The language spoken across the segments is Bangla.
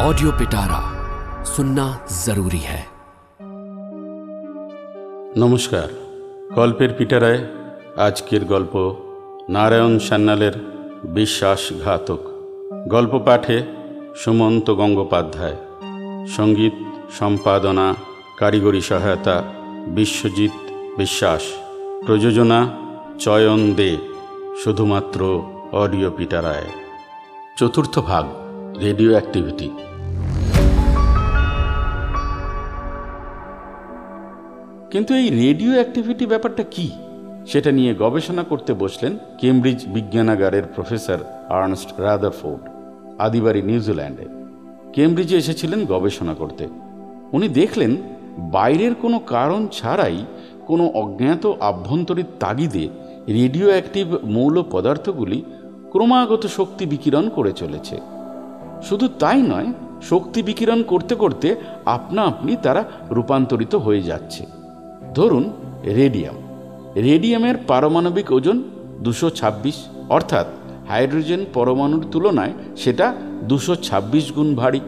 ऑडियो पिटारा सुनना जरूरी है নমস্কার গল্পের পিটারায় আজকের গল্প নারায়ণ সান্যালের বিশ্বাসঘাতক গল্প পাঠে সুমন্ত গঙ্গোপাধ্যায় সঙ্গীত সম্পাদনা কারিগরি সহায়তা বিশ্বজিৎ বিশ্বাস প্রযোজনা চয়ন দে শুধুমাত্র অডিও পিটারায় চতুর্থ ভাগ রেডিও অ্যাক্টিভিটি কিন্তু এই রেডিও অ্যাক্টিভিটি ব্যাপারটা কি? সেটা নিয়ে গবেষণা করতে বসলেন কেমব্রিজ বিজ্ঞানাগারের প্রফেসর আর্নস্ট রাদারফোর্ড আদিবাড়ি নিউজিল্যান্ডে। কেমব্রিজে এসেছিলেন গবেষণা করতে। উনি দেখলেন, বাইরের কোনো কারণ ছাড়াই কোনো অজ্ঞাত আভ্যন্তরীণ তাগিদে রেডিও অ্যাক্টিভ মৌল পদার্থগুলি ক্রমাগত শক্তি বিকিরণ করে চলেছে। শুধু তাই নয়, শক্তি বিকিরণ করতে করতে আপনা আপনি তারা রূপান্তরিত হয়ে যাচ্ছে। ধরুন রেডিয়াম রেডিয়ামের পারমাণবিক ওজন দুশো ছাব্বিশ, অর্থাৎ হাইড্রোজেন পরমাণুর তুলনায় সেটা দুশো ছাব্বিশ গুণ ভারী।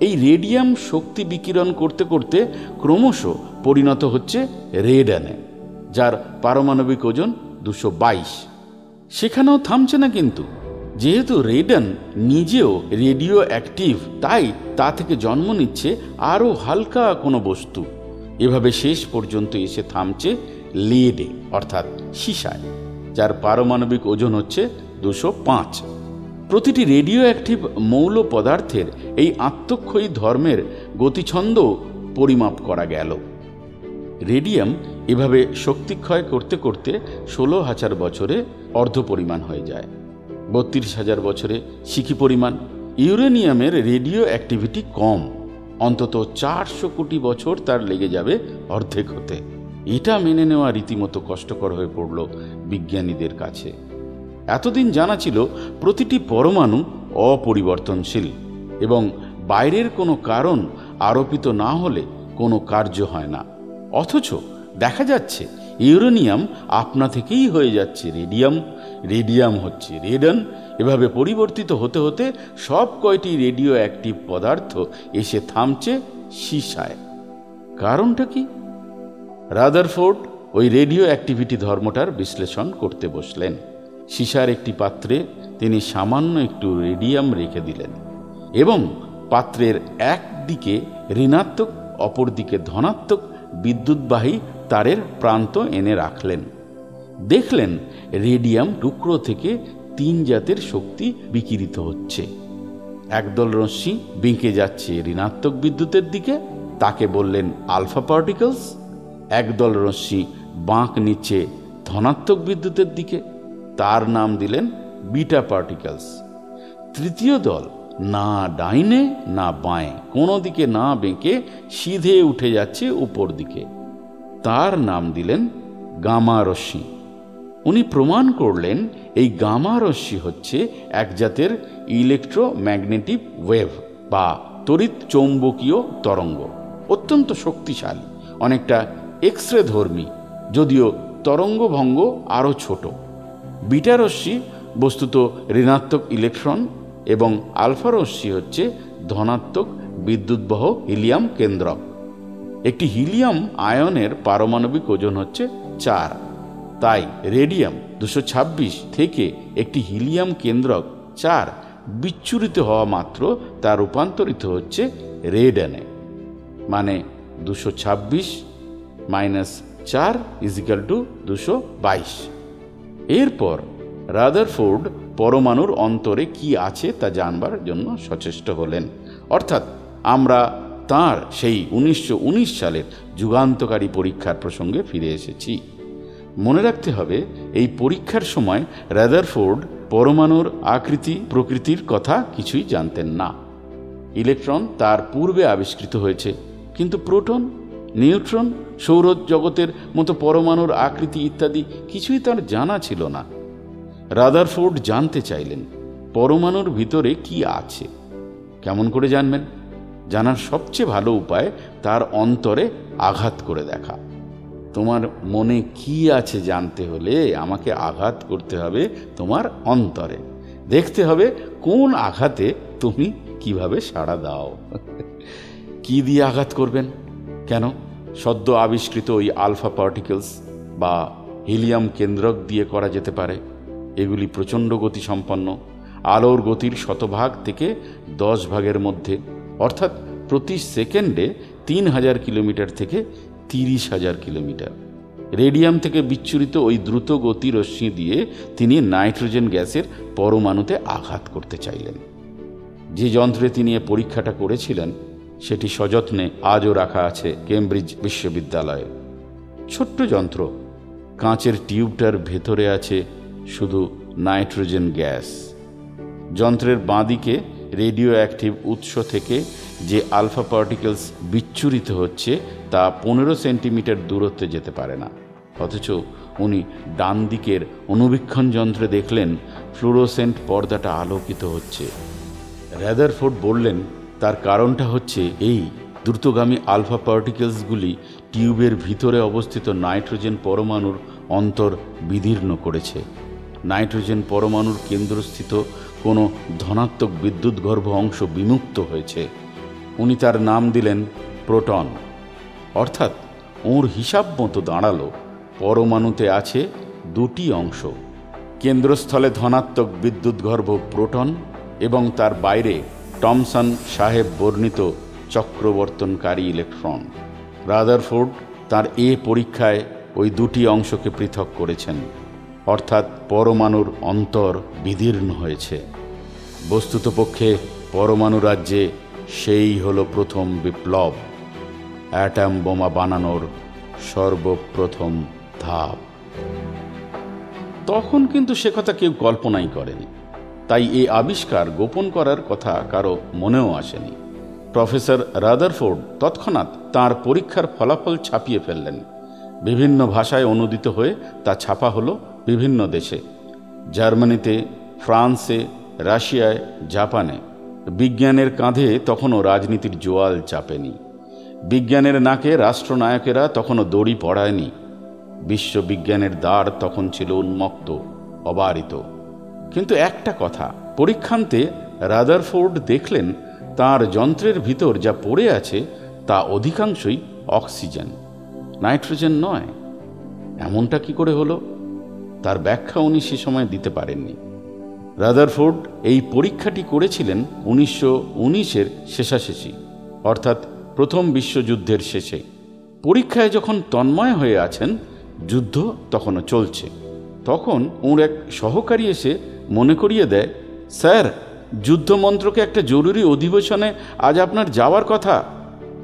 এই রেডিয়াম শক্তি বিকিরণ করতে করতে ক্রমশ পরিণত হচ্ছে রেডানে যার পারমাণবিক ওজন দুশো বাইশ। সেখানেও থামছে না কিন্তু। যেহেতু রেডান নিজেও রেডিও অ্যাক্টিভ তাই তা থেকে জন্ম নিচ্ছে আরও হালকা কোনো বস্তু। এভাবে শেষ পর্যন্ত এসে থামছে লেডে অর্থাৎ সিসায়, যার পারমাণবিক ওজন হচ্ছে দুশো পাঁচ। প্রতিটি রেডিও অ্যাক্টিভ মৌল পদার্থের এই আত্মক্ষয়ী ধর্মের গতিছন্দ পরিমাপ করা গেল। রেডিয়াম এভাবে শক্তিক্ষয় করতে করতে ষোলো হাজার বছরে অর্ধ পরিমাণ হয়ে যায়। বত্রিশ হাজার বছরে শিখি পরিমাণ। ইউরেনিয়ামের রেডিও অ্যাক্টিভিটি কম। অন্তত চারশো কোটি বছর তার লেগে যাবে অর্ধেক হতে। এটা মেনে নেওয়া রীতিমতো কষ্টকর হয়ে পড়ল বিজ্ঞানীদের কাছে। এতদিন জানা ছিল প্রতিটি পরমাণু অপরিবর্তনশীল এবং বাইরের কোনো কারণ আরোপিত না হলে কোনো কার্য হয় না। অথচ দেখা যাচ্ছে ইউরেনিয়াম আপনা থেকেই হয়ে যাচ্ছে রেডিয়াম। রেডিয়াম হচ্ছে রেডন। এভাবে পরিবর্তিত হতে হতে সব কয়টি রেডিও অ্যাক্টিভ পদার্থ এসে থামছে সীসায়। কারণটা কি? রাদারফোর্ড ওই রেডিও অ্যাক্টিভিটি ধর্মটার বিশ্লেষণ করতে বসলেন। সীসার একটি পাত্রে তিনি সামান্য একটু রেডিয়াম রেখে দিলেন এবং পাত্রের এক দিকে ঋণাত্মক অপর দিকে ধনাত্মক বিদ্যুৎবাহী তারের প্রান্ত এনে রাখলেন। দেখলেন রেডিয়াম টুকরো থেকে তিন জাতের শক্তি বিকিরিত হচ্ছে। একদল রশ্মি বেঁকে যাচ্ছে ঋণাত্মক বিদ্যুতের দিকে। তাকে বললেন, আলফা পার্টিকলস? একদল রশ্মি বাঁক নিচ্ছে ধনাত্মক বিদ্যুতের দিকে। তার নাম দিলেন বিটা পার্টিকলস। তৃতীয় দল না ডাইনে, না বাঁয়ে। কোনো দিকে না বেঁকে সিধে উঠে যাচ্ছে উপর দিকে। তার নাম দিলেন গামা রশ্মি। উনি প্রমাণ করলেন, এই গামা রশ্মি হচ্ছে এক জাতের ইলেকট্রোম্যাগনেটিক ওয়েভ বা তড়িৎ চৌম্বকীয় তরঙ্গ। অত্যন্ত শক্তিশালী, অনেকটা এক্স রে ধর্মী, যদিও তরঙ্গভঙ্গ আরও ছোট। বিটা রশ্মি, বস্তুত ঋণাত্মক ইলেকট্রন এবং আলফা রশ্মি হচ্ছে ধনাত্মক বিদ্যুৎবহ হিলিয়াম কেন্দ্রক একটি হিলিয়াম আয়নের পারমাণবিক ওজন হচ্ছে চার। তাই রেডিয়াম দুশো থেকে একটি হিলিয়াম কেন্দ্রক চার বিচ্ছুরিত হওয়া মাত্র তা রূপান্তরিত হচ্ছে রেডানে মানে দুশো ছাব্বিশ মাইনাস চার ইজিক্যাল টু দুশো বাইশ। এরপর রাদারফোর্ড পরমাণুর অন্তরে কি আছে তা জানবার জন্য সচেষ্ট হলেন। অর্থাৎ আমরা তার সেই উনিশশো উনিশ সালের যুগান্তকারী পরীক্ষার প্রসঙ্গে ফিরে এসেছি। মনে রাখতে হবে, এই পরীক্ষার সময় রাদারফোর্ড পরমাণুর আকৃতি প্রকৃতির কথা কিছুই জানতেন না। ইলেকট্রন তার পূর্বে আবিষ্কৃত হয়েছে, কিন্তু প্রোটন, নিউট্রন সৌর জগতের মতো পরমাণুর আকৃতি ইত্যাদি কিছুই তার জানা ছিল না। রাদারফোর্ড জানতে চাইলেন, পরমাণুর ভিতরে কি আছে। কেমন করে জানবেন? জানার সবচেয়ে ভালো উপায় তার অন্তরে আঘাত করে দেখা। তোমার মনে কি আছে জানতে হলে আমাকে আঘাত করতে হবে তোমার অন্তরে। দেখতে হবে কোন আঘাতে তুমি কীভাবে সাড়া দাও। কি দিয়ে আঘাত করবেন? কেন? সদ্য আবিষ্কৃত ওই আলফা পার্টিকেলস বা হিলিয়াম কেন্দ্রক দিয়ে করা যেতে পারে। এগুলি প্রচণ্ড গতি সম্পন্ন। আলোর গতির শতভাগ থেকে দশ ভাগের মধ্যে। অর্থাৎ প্রতি সেকেন্ডে তিন হাজার কিলোমিটার থেকে তিরিশ হাজার কিলোমিটার। রেডিয়াম থেকে বিচ্ছুরিত ওই দ্রুত গতি রশ্মি দিয়ে তিনি নাইট্রোজেন গ্যাসের পরমাণুতে আঘাত করতে চাইলেন। যে যন্ত্রে তিনি এ পরীক্ষাটা করেছিলেন, সেটি সযত্নে আজও রাখা আছে কেমব্রিজ বিশ্ববিদ্যালয়ে। ছোট্ট যন্ত্র। কাঁচের টিউবটার ভেতরে আছে শুধু নাইট্রোজেন গ্যাস। যন্ত্রের বাঁদিকে রেডিও অ্যাক্টিভ উৎস থেকে যে আলফা পার্টিকেলস বিচ্ছুরিত হচ্ছে, তা পনেরো সেন্টিমিটার দূরত্বে যেতে পারে না। অথচ উনি ডান দিকের অনুবীক্ষণ যন্ত্রে দেখলেন, ফ্লুরোসেন্ট পর্দাটা আলোকিত হচ্ছে। র্যাদারফোর্ড বললেন, তার কারণটা হচ্ছে এই, দ্রুতগামী আলফা পার্টিকেলসগুলি টিউবের ভিতরে অবস্থিত নাইট্রোজেন পরমাণুর অন্তর বিদীর্ণ করেছে। নাইট্রোজেন পরমাণুর কেন্দ্রস্থিত কোনো ধনাত্মক বিদ্যুৎগর্ভ অংশ বিমুক্ত হয়েছে। উনি তার নাম দিলেন প্রোটন। অর্থাৎ ওর হিসাব মতো দাঁড়াল, পরমাণুতে আছে দুটি অংশ। কেন্দ্রস্থলে ধনাত্মক বিদ্যুৎগর্ভ প্রোটন এবং তার বাইরে টমসন সাহেব বর্ণিত চক্রবর্তনকারী ইলেকট্রন। রাদারফোর্ড তার এ পরীক্ষায় ওই দুটি অংশকে পৃথক করেছেন। অর্থাৎ পরমাণুর অন্তর বিদীর্ণ হয়েছে। বস্তুতপক্ষে পরমাণু রাজ্যে সেই হলো প্রথম বিপ্লব, অ্যাটাম বোমা বানানোর সর্বপ্রথম ধাপ। তখন কিন্তু সে কথা কেউ কল্পনাই করেনি। তাই এই আবিষ্কার গোপন করার কথা কারও মনেও আসেনি। প্রফেসর রাদারফোর্ড তৎক্ষণাৎ তার পরীক্ষার ফলাফল ছাপিয়ে ফেললেন। বিভিন্ন ভাষায় অনুদিত হয়ে তা ছাপা হলো বিভিন্ন দেশে, জার্মানিতে, ফ্রান্সে, রাশিয়ায়, জাপানে। বিজ্ঞানের কাঁধে তখনও রাজনীতির জোয়াল চাপেনি। বিজ্ঞানের নাকে রাষ্ট্রনায়কেরা তখনও দড়ি পড়ায়নি। বিশ্ববিজ্ঞানের দ্বার তখন ছিল উন্মুক্ত, অবারিত। কিন্তু একটা কথা, পরীক্ষান্তে রাদারফোর্ড দেখলেন, তার যন্ত্রের ভিতর যা পড়ে আছে, তা অধিকাংশই অক্সিজেন। নাইট্রোজেন নয়। এমনটা কি করে হলো? তার ব্যাখ্যা উনি সে সময় দিতে পারেননি। রাদারফোর্ড এই পরীক্ষাটি করেছিলেন উনিশশো উনিশের শেষাশেষি, অর্থাৎ প্রথম বিশ্বযুদ্ধের শেষে। পরীক্ষায় যখন তন্ময় হয়ে আছেন, যুদ্ধ তখনও চলছে। তখন ওর এক সহকারী এসে মনে করিয়ে দেয়, স্যার, যুদ্ধমন্ত্রকে একটা জরুরি অধিবেশনে আজ আপনার যাওয়ার কথা।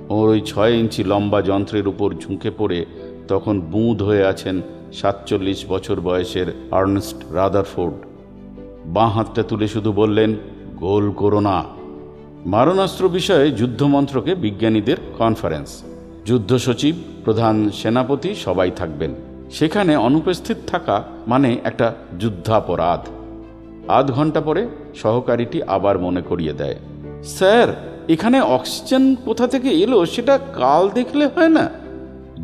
ওর ওই ছয় ইঞ্চি লম্বা যন্ত্রের উপর ঝুঁকে পড়ে তখন বুঁদ হয়ে আছেন সাতচল্লিশ বছর বয়সের আর্নেস্ট রাদারফোর্ড। বাঁ হাতটা তুলে শুধু বললেন, গোল করো না। মারণাস্ত্র বিষয়ে যুদ্ধমন্ত্রকে বিজ্ঞানীদের কনফারেন্স। যুদ্ধ সচিব, প্রধান সেনাপতি সবাই থাকবেন। সেখানে অনুপস্থিত থাকা মানে একটা যুদ্ধাপরাধ। আধ ঘণ্টা পরে সহকারীটি আবার মনে করিয়ে দেয়, স্যার, এখানে অক্সিজেন কোথা থেকে এলো? সেটা কাল দেখলে হয় না?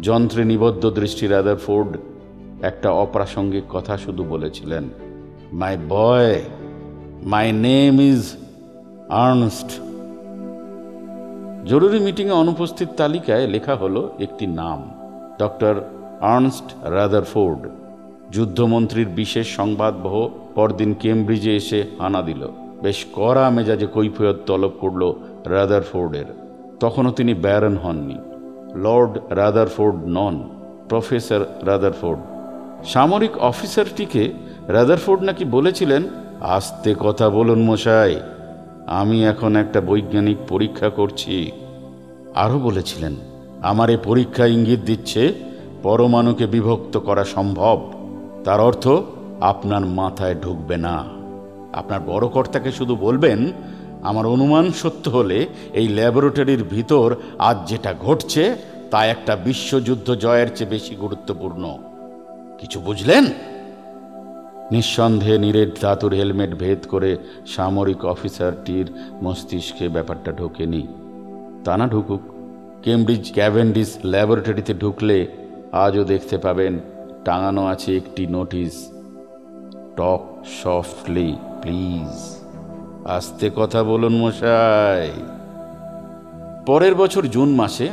যন্ত্রে নিবদ্ধ দৃষ্টি রাদারফোর্ড একটা অপ্রাসঙ্গিক কথা শুধু বলেছিলেন my boy my name is Ernst জরুরি মিটিংয়ে অনুপস্থিত তালিকায় লেখা হলো একটি নাম, ডক্টর আর্নস্ট রাদারফোর্ড। যুদ্ধমন্ত্রীর বিশেষ সংবাদবহ পরদিন কেমব্রিজে এসে হানা দিল। বেশ কড়া মেজাজে কৈফিয়ত তলব করল রাদারফোর্ডের। তখনও তিনি ব্যারন হননি। লর্ড রাদারফোর্ড নন, প্রফেসর রাদারফোর্ড। সামরিক অফিসারটিকে রাদারফোর্ড নাকি বলেছিলেন, আস্তে কথা বলুন মশাই, আমি এখন একটা বৈজ্ঞানিক পরীক্ষা করছি। আরও বলেছিলেন, আমার এ পরীক্ষা ইঙ্গিত দিচ্ছে, পরমাণুকে বিভক্ত করা সম্ভব। তার অর্থ, আপনার মাথায় ঢুকবে না। আপনার বড় কর্তাকে শুধু বলবেন, আমার অনুমান সত্য হলে এই ল্যাবরেটরির ভিতর আজ যেটা ঘটছে, তা একটা বিশ্বযুদ্ধ জয়ের চেয়ে বেশি গুরুত্বপূর্ণ। কিছু বুঝলেন? নিঃসন্দেহে নিরেট ধাতুর হেলমেট ভেদ করে সামরিক অফিসারটির মস্তিষ্কে ব্যাপারটা ঢোকেনি। তা না ঢুকুক, কেমব্রিজ ক্যাভেন্ডিস ল্যাবরেটরিতে ঢুকলে আজও দেখতে পাবেন টাঙানো আছে একটি নোটিশ, টক সফটলি, প্লিজ, আস্তে কথা বলুন মশাই। পরের বছর জুন মাসে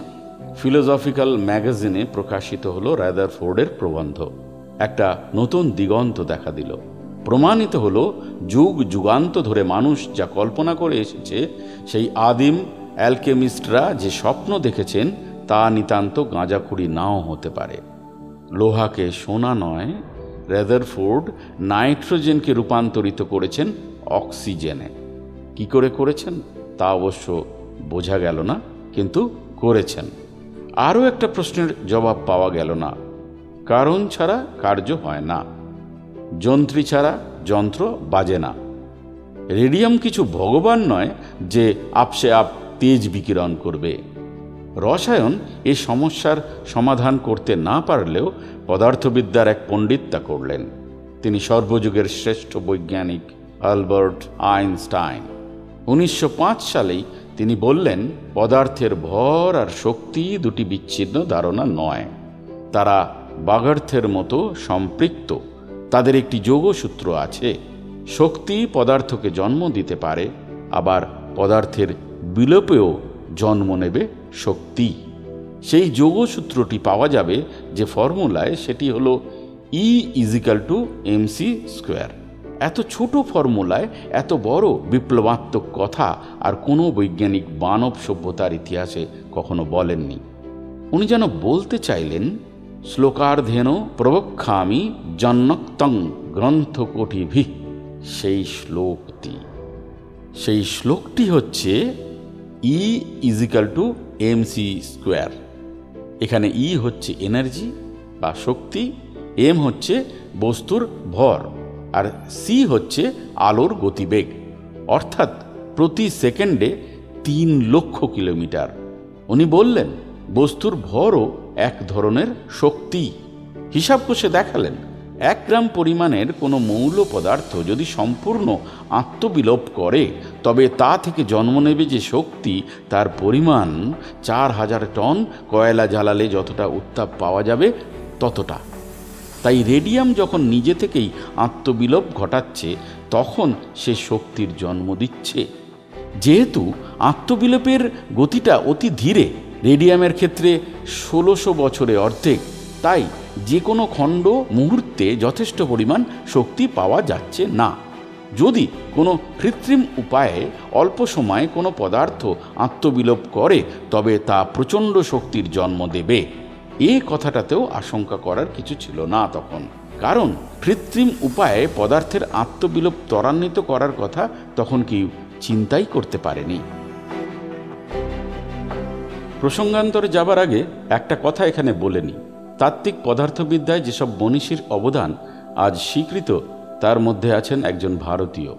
ফিলোজফিক্যাল ম্যাগাজিনে প্রকাশিত হলো রাদার ফোর্ডের প্রবন্ধ। একটা নতুন দিগন্ত দেখা দিল। প্রমাণিত হলো, যুগ যুগান্ত ধরে মানুষ যা কল্পনা করে এসেছে, সেই আদিম অ্যালকেমিস্টরা যে স্বপ্ন দেখেছেন, তা নিতান্ত গাঁজাখুড়ি নাও হতে পারে। লোহাকে সোনা নয়, রেদারফোর্ড নাইট্রোজেনকে রূপান্তরিত করেছেন অক্সিজেনে। কি করে করেছেন? তা অবশ্য বোঝা গেল না, কিন্তু করেছেন। আরও একটা প্রশ্নের জবাব পাওয়া গেল না। কারণ ছাড়া কার্য হয় না। যন্ত্রী ছাড়া যন্ত্র বাজে না। রেডিয়াম কিছু ভগবান নয় যে আপসে আপ তেজ বিকিরণ করবে। রসায়ন এই সমস্যার সমাধান করতে না পারলেও পদার্থবিদ্যার এক পণ্ডিত তা করলেন। তিনি সর্বযুগের শ্রেষ্ঠ বৈজ্ঞানিক আলবার্ট আইনস্টাইন। উনিশশো পাঁচ সালেই তিনি বললেন, পদার্থের ভর আর শক্তি দুটি বিচ্ছিন্ন ধারণা নয়। তারা বাগার্থের মতো সম্পৃক্ত। তাদের একটি যোগসূত্র আছে, শক্তি পদার্থকে জন্ম দিতে পারে, আবার পদার্থের বিলোপেও জন্ম নেবে শক্তি। সেই যোগসূত্রটি পাওয়া যাবে যে ফর্মুলায় সেটি হলো E equal to MC square এত ছোট ফর্মুলায় এত বড় বিপ্লবাত্মক কথা আর কোনো বৈজ্ঞানিক মানব সভ্যতার ইতিহাসে কখনো বলেননি। উনি যেন বলতে চাইলেন শ্লোকার্ধেন প্রবক্ষামি জন্নক্তং গ্রন্থকোটিভি। সেই শ্লোকটি। সেই শ্লোকটি হচ্ছে E equal to M C square এখানে ই e হচ্ছে এনার্জি বা শক্তি এম হচ্ছে বস্তুর ভর, আর সি হচ্ছে আলোর গতিবেগ। অর্থাৎ প্রতি সেকেন্ডে তিন লক্ষ কিলোমিটার। উনি বললেন, বস্তুর ভরও এক ধরনের শক্তি। হিসাব কষে দেখালেন, এক গ্রাম পরিমাণের কোনো মৌল পদার্থ যদি সম্পূর্ণ আত্মবিলোপ করে, তবে তা থেকে জন্ম নেবে যে শক্তি, তার পরিমাণ চার হাজার টন কয়লা জ্বালালে যতটা উত্তাপ পাওয়া যাবে ততটা। তাই রেডিয়াম যখন নিজে থেকেই আত্মবিলোপ ঘটাচ্ছে, তখন সে শক্তির জন্ম দিচ্ছে। যেহেতু আত্মবিলোপের গতিটা অতি ধীরে রেডিয়ামের ক্ষেত্রে ষোলোশো বছরে অর্ধেক। তাই যে কোনো খণ্ড মুহূর্তে যথেষ্ট পরিমাণ শক্তি পাওয়া যাচ্ছে না। যদি কোনো কৃত্রিম উপায়ে অল্প সময়ে কোনো পদার্থ আত্মবিলোপ করে, তবে তা প্রচণ্ড শক্তির জন্ম দেবে। এ কথাটাতেও আশঙ্কা করার কিছু ছিল না তখন। কারণ কৃত্রিম উপায়ে পদার্থের আত্মবিলোপ ত্বরান্বিত করার কথা তখন কেউ চিন্তাই করতে পারেনি। প্রসঙ্গান্তরে যাবার আগে একটা কথা এখানে বলে নিই তাত্ত্বিক পদার্থবিদ্যায় যেসব মনীষীর অবদান আজ স্বীকৃত, তার মধ্যে আছেন একজন ভারতীয়।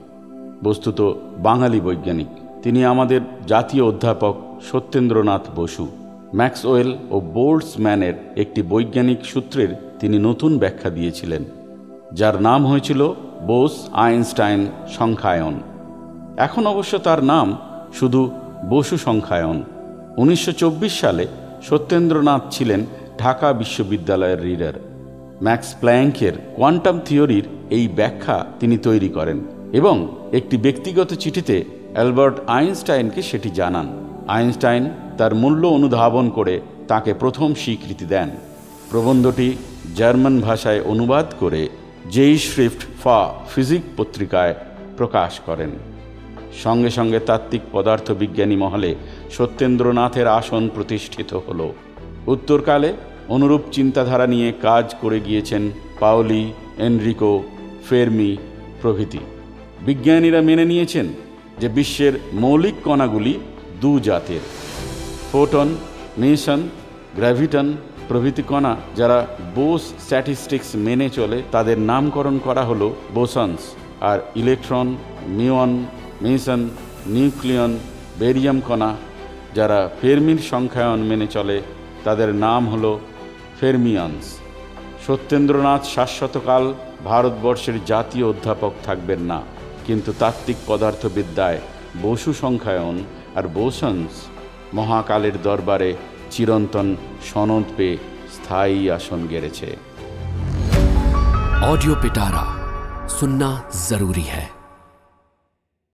বস্তুত বাঙালি বৈজ্ঞানিক। তিনি আমাদের জাতীয় অধ্যাপক সত্যেন্দ্রনাথ বসু। ম্যাক্সওয়েল ও বোল্টসম্যানের একটি বৈজ্ঞানিক সূত্রের তিনি নতুন ব্যাখ্যা দিয়েছিলেন, যার নাম হয়েছিল বোস আইনস্টাইন সংখ্যায়ন। এখন অবশ্য তার নাম শুধু বসু সংখ্যায়ন। উনিশশো চব্বিশ সালে সত্যেন্দ্রনাথ ছিলেন ঢাকা বিশ্ববিদ্যালয়ের রিডার ম্যাক্স প্ল্যাঙ্কের কোয়ান্টাম থিওরির এই ব্যাখ্যা তিনি তৈরি করেন এবং একটি ব্যক্তিগত চিঠিতে অ্যালবার্ট আইনস্টাইনকে সেটি জানান। আইনস্টাইন তার মূল্য অনুধাবন করে তাকে প্রথম স্বীকৃতি দেন। প্রবন্ধটি জার্মান ভাষায় অনুবাদ করে জেই শ্রিফট ফা ফিজিক পত্রিকায় প্রকাশ করেন। সঙ্গে সঙ্গে তাত্ত্বিক পদার্থবিজ্ঞানী মহলে সত্যেন্দ্রনাথের আসন প্রতিষ্ঠিত হল। উত্তরকালে অনুরূপ চিন্তাধারা নিয়ে কাজ করে গিয়েছেন পাওলি, এনরিকো, ফেরমি প্রভৃতি। বিজ্ঞানীরা মেনে নিয়েছেন যে বিশ্বের মৌলিক কণাগুলি দু জাতের। ফোটন মেশন গ্র্যাভিটন প্রভৃতি কণা যারা বোস স্ট্যাটিস্টিক্স মেনে চলে তাদের নামকরণ করা হলো বোসন্স আর electron, muon, meson, nucleon, barium কণা যারা ফেরমির সংখ্যায়ন মেনে চলে তাদের নাম হল ফেরমিয়ান্স সত্যেন্দ্রনাথ শাশ্বতকাল ভারতবর্ষের জাতীয় অধ্যাপক থাকবেন না কিন্তু তাত্ত্বিক পদার্থবিদ্যায় বসু সংখ্যায়ন আর বোসন্স মহাকালের দরবারে চিরন্তন সনদ পেয়ে স্থায়ী আসন গেড়েছে ऑडियो पिटारा सुनना जरूरी है